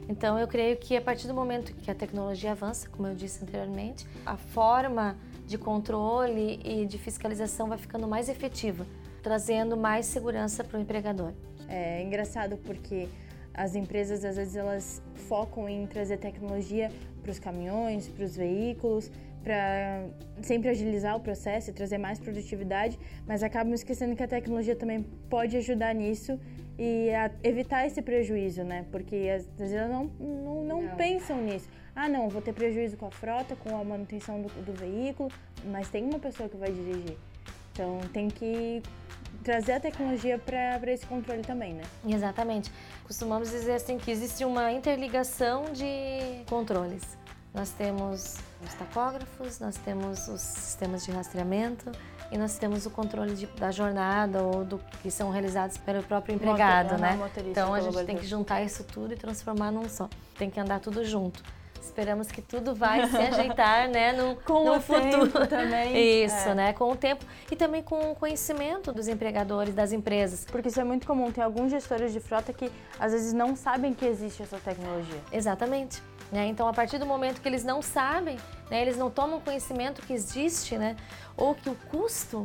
A: Então, eu creio que a partir do momento que a tecnologia avança, como eu disse anteriormente, a forma de controle e de fiscalização vai ficando mais efetiva, trazendo mais segurança para o empregador.
B: É engraçado porque as empresas às vezes elas focam em trazer tecnologia para os caminhões, para os veículos, para sempre agilizar o processo e trazer mais produtividade, mas acabam esquecendo que a tecnologia também pode ajudar nisso e evitar esse prejuízo, né? Porque às vezes elas não, não, não, não, pensam nisso. Ah, não, vou ter prejuízo com a frota, com a manutenção do, do veículo, mas tem uma pessoa que vai dirigir. Então tem que trazer a tecnologia para esse controle também, né?
A: Exatamente. Costumamos dizer assim que existe uma interligação de controles. Nós temos os tacógrafos, nós temos os sistemas de rastreamento e nós temos o controle de, da jornada ou do que são realizados pelo próprio empregado, né? Então a gente tem que juntar isso tudo e transformar num só. Tem que andar tudo junto. Esperamos que tudo vai se ajeitar, né, no,
B: com
A: no
B: o
A: futuro
B: também.
A: Isso,
B: é.
A: né, com o tempo e também com o conhecimento dos empregadores, das empresas.
B: Porque isso é muito comum. Tem alguns gestores de frota que às vezes não sabem que existe essa tecnologia.
A: Exatamente. Né? Então, a partir do momento que eles não sabem, né, eles não tomam conhecimento que existe, né, ou que o custo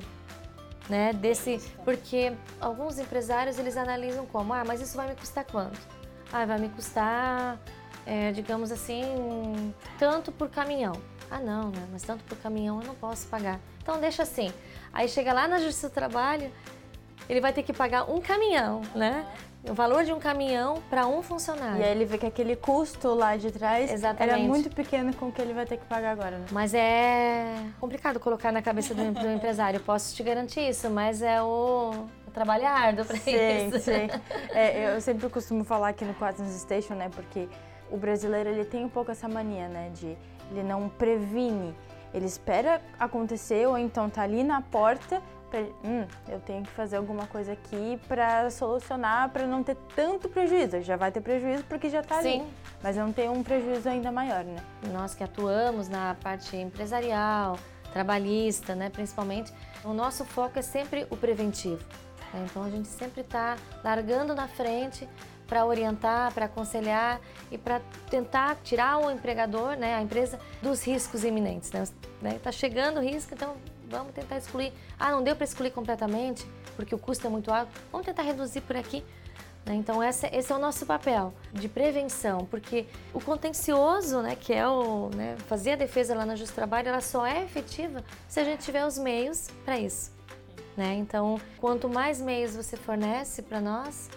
A: né, desse, porque alguns empresários eles analisam como, ah, mas isso vai me custar quanto? Ah, vai me custar, é, digamos assim, tanto por caminhão. Ah, não, né? Mas tanto por caminhão eu não posso pagar. Então deixa assim. Aí chega lá na Justiça do Trabalho, ele vai ter que pagar um caminhão, né? O valor de um caminhão para um funcionário.
B: E aí ele vê que aquele custo lá de trás Exatamente. era muito pequeno com o que ele vai ter que pagar agora, né?
A: Mas é complicado colocar na cabeça do, do empresário, posso te garantir isso, mas é o, trabalho árduo para isso.
B: Sim, é, eu sempre costumo falar aqui no Quaternos Station, né, porque o brasileiro ele tem um pouco essa mania, né, de ele não previne, ele espera acontecer ou então tá ali na porta hum, eu tenho que fazer alguma coisa aqui para solucionar, para não ter tanto prejuízo. Já vai ter prejuízo porque já está ali, mas não ter um prejuízo ainda maior, né?
A: Nós que atuamos na parte empresarial, trabalhista, né, principalmente, o nosso foco é sempre o preventivo. Né? Então a gente sempre está largando na frente para orientar, para aconselhar e para tentar tirar o empregador, né, a empresa, dos riscos iminentes. Está né? Tá chegando o risco, então vamos tentar excluir. Ah, não deu para excluir completamente, porque o custo é muito alto, vamos tentar reduzir por aqui. Né? Então, esse, esse, é o nosso papel de prevenção, porque o contencioso, né, que é o né, fazer a defesa lá na Justiça do Trabalho, ela só é efetiva se a gente tiver os meios para isso. Né? Então, quanto mais meios você fornece para nós,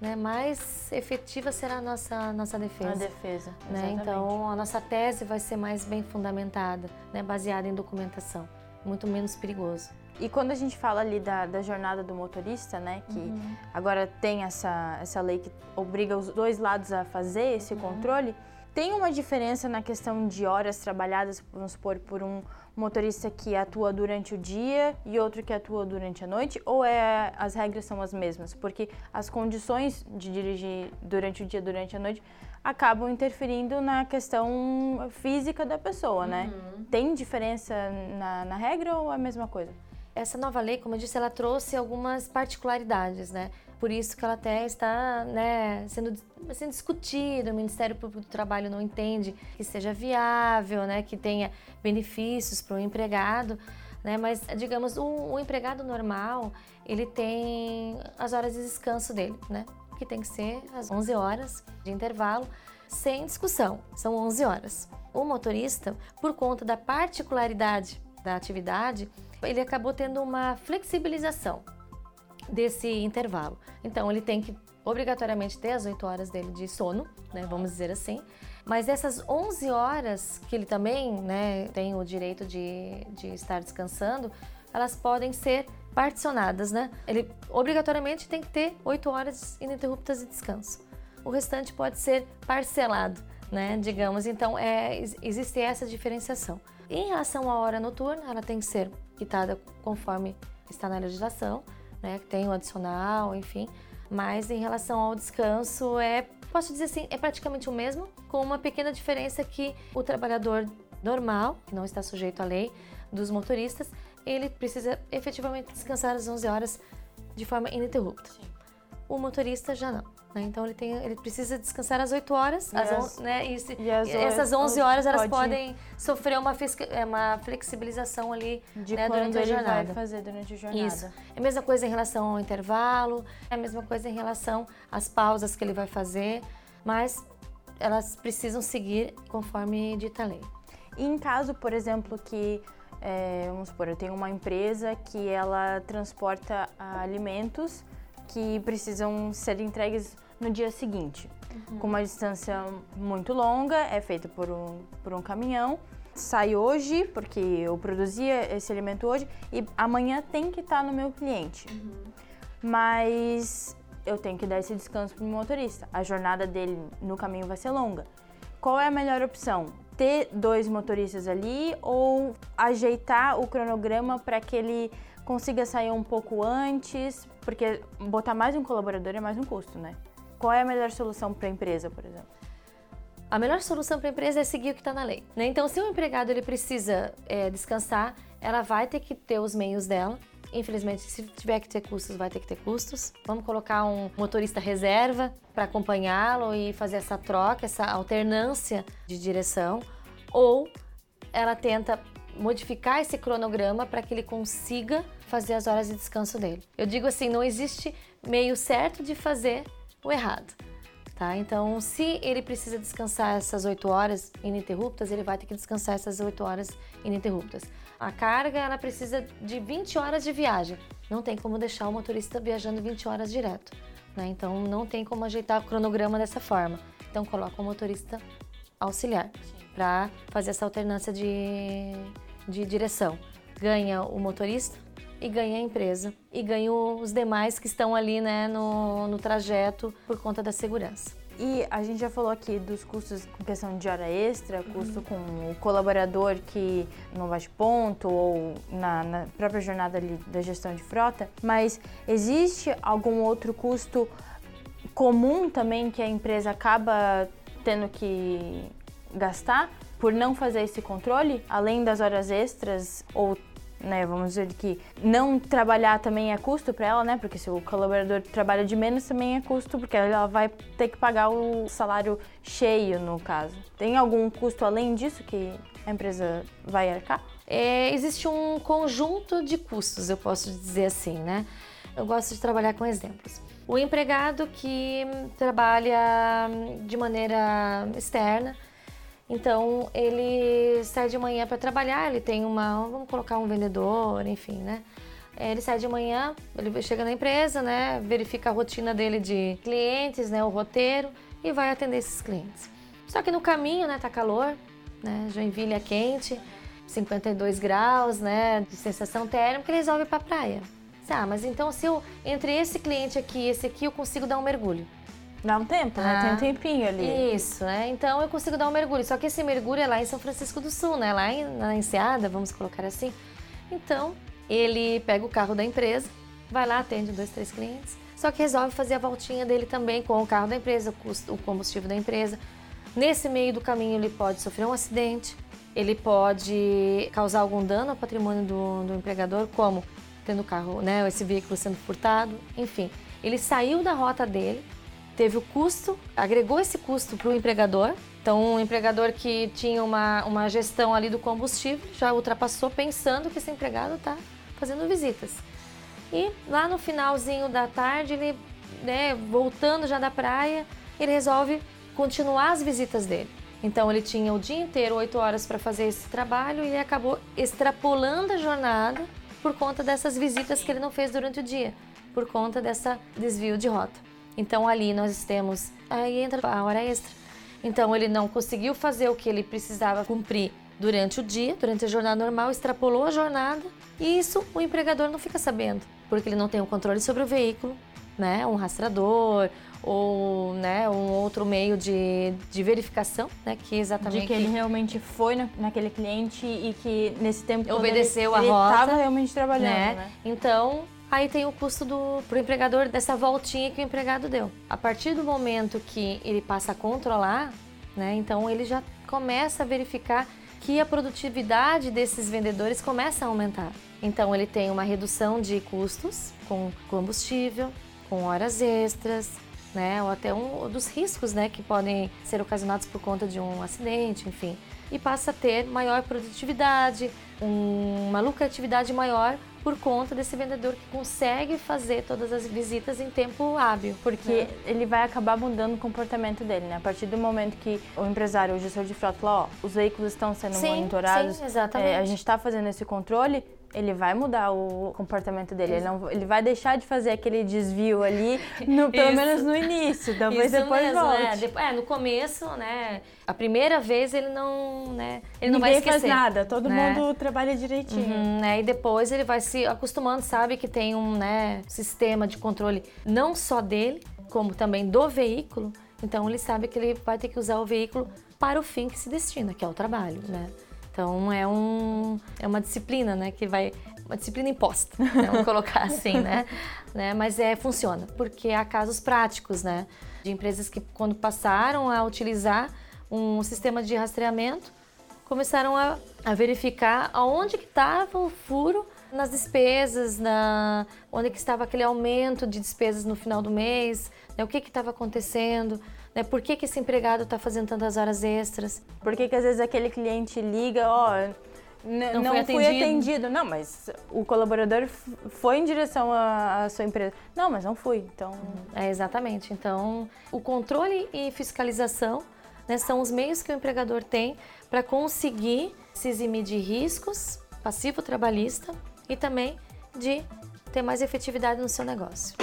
A: né, mais efetiva será a nossa, nossa defesa.
B: A defesa,
A: né? Então, a nossa tese vai ser mais bem fundamentada, né, baseada em documentação, muito menos perigoso.
B: E quando a gente fala ali da, da jornada do motorista, né, que uhum. agora tem essa, essa lei que obriga os dois lados a fazer esse uhum. controle, tem uma diferença na questão de horas trabalhadas, vamos supor, por um motorista que atua durante o dia e outro que atua durante a noite? Ou é, as regras são as mesmas? Porque as condições de dirigir durante o dia, durante a noite, acabam interferindo na questão física da pessoa, né? Uhum. Tem diferença na, na regra ou é a mesma coisa?
A: Essa nova lei, como eu disse, ela trouxe algumas particularidades, né? Por isso que ela até está né, sendo, sendo discutida. O Ministério Público do Trabalho não entende que seja viável, né, que tenha benefícios para o empregado. Né, mas, digamos, o, o, empregado normal, ele tem as horas de descanso dele, né? Que tem que ser as 11 horas de intervalo, sem discussão. São 11 horas. O motorista, por conta da particularidade da atividade, ele acabou tendo uma flexibilização desse intervalo. Então, ele tem que obrigatoriamente ter as 8 horas dele de sono, né, vamos dizer assim. Mas essas 11 horas que ele também né, tem o direito de, de estar descansando, elas podem ser particionadas, né? Ele obrigatoriamente tem que ter 8 horas ininterruptas de descanso. O restante pode ser parcelado, né? Digamos, então é, existe essa diferenciação. Em relação à hora noturna, ela tem que ser quitada conforme está na legislação, né? Tem o adicional, enfim. Mas em relação ao descanso, é, posso dizer assim, é praticamente o mesmo, com uma pequena diferença que o trabalhador normal, que não está sujeito à lei dos motoristas, ele precisa efetivamente descansar às 11 horas de forma ininterrupta. Sim. O motorista já não. Né? Então ele, tem, ele precisa descansar às 8 horas, às as, né? E, e as essas 11 horas elas podem sofrer uma, é, uma flexibilização ali né,
B: durante a jornada. vai fazer durante a jornada.
A: Isso. É a mesma coisa em relação ao intervalo, é a mesma coisa em relação às pausas que ele vai fazer, mas elas precisam seguir conforme dita a lei.
B: E em caso, por exemplo, que é, vamos supor, eu tenho uma empresa que ela transporta alimentos que precisam ser entregues no dia seguinte. Uhum. Com uma distância muito longa, é feita por um, por um caminhão. Sai hoje, porque eu produzia esse alimento hoje, e amanhã tem que estar no meu cliente. Uhum. Mas eu tenho que dar esse descanso para o motorista. A jornada dele no caminho vai ser longa. Qual é a melhor opção? Ter dois motoristas ali ou ajeitar o cronograma para que ele consiga sair um pouco antes? Porque botar mais um colaborador é mais um custo, né? Qual é a melhor solução para a empresa, por exemplo?
A: A melhor solução para a empresa é seguir o que está na lei. Né? Então, se o empregado ele precisa é, descansar, ela vai ter que ter os meios dela. Infelizmente, se tiver que ter custos, vai ter que ter custos. Vamos colocar um motorista reserva para acompanhá-lo e fazer essa troca, essa alternância de direção. Ou ela tenta modificar esse cronograma para que ele consiga fazer as horas de descanso dele. Eu digo assim, não existe meio certo de fazer o errado. Tá? Então, se ele precisa descansar essas 8 horas ininterruptas, ele vai ter que descansar essas 8 horas ininterruptas. A carga, ela precisa de 20 horas de viagem. Não tem como deixar o motorista viajando 20 horas direto. Né? Então, não tem como ajeitar o cronograma dessa forma. Então, coloca o motorista auxiliar para fazer essa alternância de, de direção. Ganha o motorista, e ganha a empresa e ganha os demais que estão ali né, no, no trajeto por conta da segurança.
B: E a gente já falou aqui dos custos com questão de hora extra, custo uhum. com o colaborador que não bate ponto ou na, na, própria jornada ali da gestão de frota, mas existe algum outro custo comum também que a empresa acaba tendo que gastar por não fazer esse controle, além das horas extras ou né? Vamos dizer que não trabalhar também é custo para ela, né? Porque se o colaborador trabalha de menos também é custo, porque ela vai ter que pagar o salário cheio, no caso. Tem algum custo além disso que a empresa vai arcar?
A: É, existe um conjunto de custos, eu posso dizer assim, né? Eu gosto de trabalhar com exemplos. O empregado que trabalha de maneira externa, então ele sai de manhã para trabalhar, ele tem uma, vamos colocar um vendedor, enfim, né? É, ele sai de manhã, ele chega na empresa, né, verifica a rotina dele de clientes, né, o roteiro e vai atender esses clientes. Só que no caminho, né, tá calor, né, Joinville é quente, 52 graus, né, de sensação térmica, ele resolve ir pra praia. Ah, mas então se eu, entre esse cliente aqui e esse aqui, eu consigo dar um mergulho.
B: Dá um tempo, né? Tem um ah, tempinho ali.
A: Isso, né? Então eu consigo dar um mergulho. Só que esse mergulho é lá em São Francisco do Sul, né? Lá em, na Enseada, vamos colocar assim. Então, ele pega o carro da empresa, vai lá, atende dois, três clientes. Só que resolve fazer a voltinha dele também com o carro da empresa, o combustível da empresa. Nesse meio do caminho, ele pode sofrer um acidente, ele pode causar algum dano ao patrimônio do, do empregador, como tendo o carro, né, esse veículo sendo furtado, enfim. Ele saiu da rota dele, teve o custo, agregou esse custo para o empregador. Então, um empregador que tinha uma, uma gestão ali do combustível já ultrapassou pensando que esse empregado está fazendo visitas. E lá no finalzinho da tarde, ele, né, voltando já da praia, ele resolve continuar as visitas dele. Então ele tinha o dia inteiro, oito horas para fazer esse trabalho e ele acabou extrapolando a jornada por conta dessas visitas que ele não fez durante o dia, por conta dessa desvio de rota. Então ali nós temos, aí entra a hora extra. Então ele não conseguiu fazer o que ele precisava cumprir durante o dia, durante a jornada normal, extrapolou a jornada e isso o empregador não fica sabendo, porque ele não tem o controle sobre o veículo, né? Um rastreador ou né, um outro meio de, de verificação, né? Que exatamente
B: de que ele realmente foi na, naquele cliente e que nesse tempo
A: obedeceu
B: ele,
A: a rota,
B: estava realmente trabalhando, né?
A: né? Então Aí tem o custo do pro empregador dessa voltinha que o empregado deu. A partir do momento que ele passa a controlar, né, então ele já começa a verificar que a produtividade desses vendedores começa a aumentar. Então ele tem uma redução de custos com combustível, com horas extras, né, ou até um dos riscos, né, que podem ser ocasionados por conta de um acidente, enfim, e passa a ter maior produtividade, um, uma lucratividade maior por conta desse vendedor que consegue fazer todas as visitas em tempo hábil.
B: Porque né? ele vai acabar mudando o comportamento dele, né? A partir do momento que o empresário, o gestor de frota fala, ó, os veículos estão sendo sim, monitorados,
A: sim, exatamente. É,
B: a gente está fazendo esse controle, ele vai mudar o comportamento dele. Ele, não, ele vai deixar de fazer aquele desvio ali, no, pelo menos no início. Talvez Isso depois mesmo,
A: volte. É, no começo, né? A primeira vez ele não, né? Ele não vai esquecer.
B: faz nada. Todo né? mundo trabalha direitinho.
A: Uhum, né? E depois ele vai se acostumando, sabe que tem um né, sistema de controle não só dele, como também do veículo. Então ele sabe que ele vai ter que usar o veículo para o fim que se destina, que é o trabalho, né? Então é, um, é uma disciplina, né, que vai uma disciplina imposta, né, vamos colocar assim, né? né? Mas é funciona, porque há casos práticos, né, de empresas que quando passaram a utilizar um sistema de rastreamento, começaram a, a verificar aonde que estava o furo nas despesas, na onde que estava aquele aumento de despesas no final do mês, né, o que que estava acontecendo. Né? Por que, que esse empregado está fazendo tantas horas extras?
B: Por que, que às vezes aquele cliente liga, ó, não, não fui, atendido. fui, atendido. Não, mas o colaborador foi em direção à, sua empresa. Não, mas não fui. Então.
A: É, exatamente. Então, o controle e fiscalização né, são os meios que o empregador tem para conseguir se eximir de riscos, passivo trabalhista e também de ter mais efetividade no seu negócio.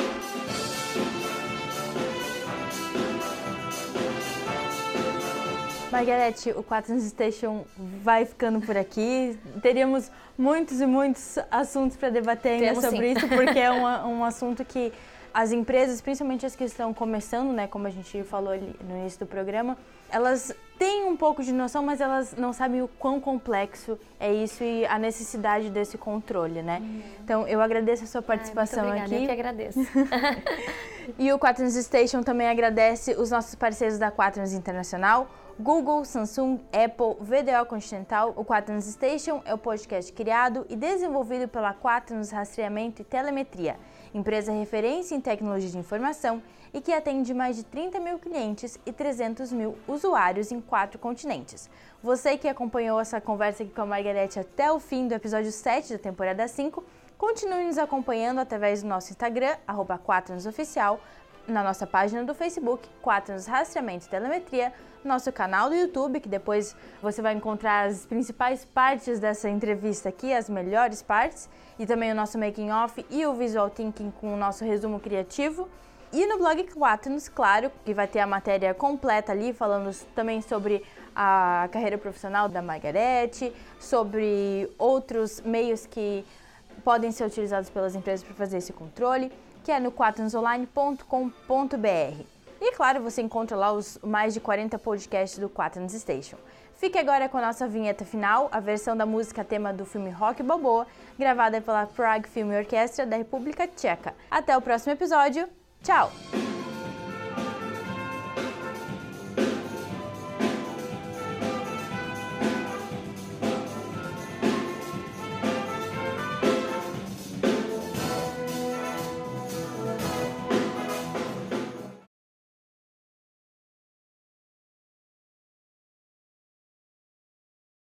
B: Margarete, o Quaternos Station vai ficando por aqui. Teríamos muitos e muitos assuntos para debater ainda Temos, sobre sim. isso, porque é um, um assunto que as empresas, principalmente as que estão começando, né, como a gente falou ali no início do programa, elas têm um pouco de noção, mas elas não sabem o quão complexo é isso e a necessidade desse controle, né? Uhum. Então, eu agradeço a sua participação
A: Ai,
B: aqui.
A: Eu que agradeço.
B: e o Quaternos Station também agradece os nossos parceiros da Quaternos Internacional, Google, Samsung, Apple, VDO Continental, o Quaternos Station é o podcast criado e desenvolvido pela Quaternos Rastreamento e Telemetria, empresa referência em tecnologia de informação e que atende mais de 30 mil clientes e 300 mil usuários em quatro continentes. Você que acompanhou essa conversa aqui com a Margarete até o fim do episódio 7 da temporada 5, continue nos acompanhando através do nosso Instagram, arroba na nossa página do Facebook, Quaternos Rastreamento e Telemetria, nosso canal do YouTube, que depois você vai encontrar as principais partes dessa entrevista aqui, as melhores partes, e também o nosso making off e o visual thinking com o nosso resumo criativo. E no blog Quaternos, claro, que vai ter a matéria completa ali, falando também sobre a carreira profissional da Margarete, sobre outros meios que podem ser utilizados pelas empresas para fazer esse controle, que é no quaternosonline.com.br. E claro, você encontra lá os mais de 40 podcasts do Quaternos Station. Fique agora com a nossa vinheta final, a versão da música tema do filme Rock Balboa, gravada pela Prague Film Orchestra da República Tcheca. Até o próximo episódio. Tchau!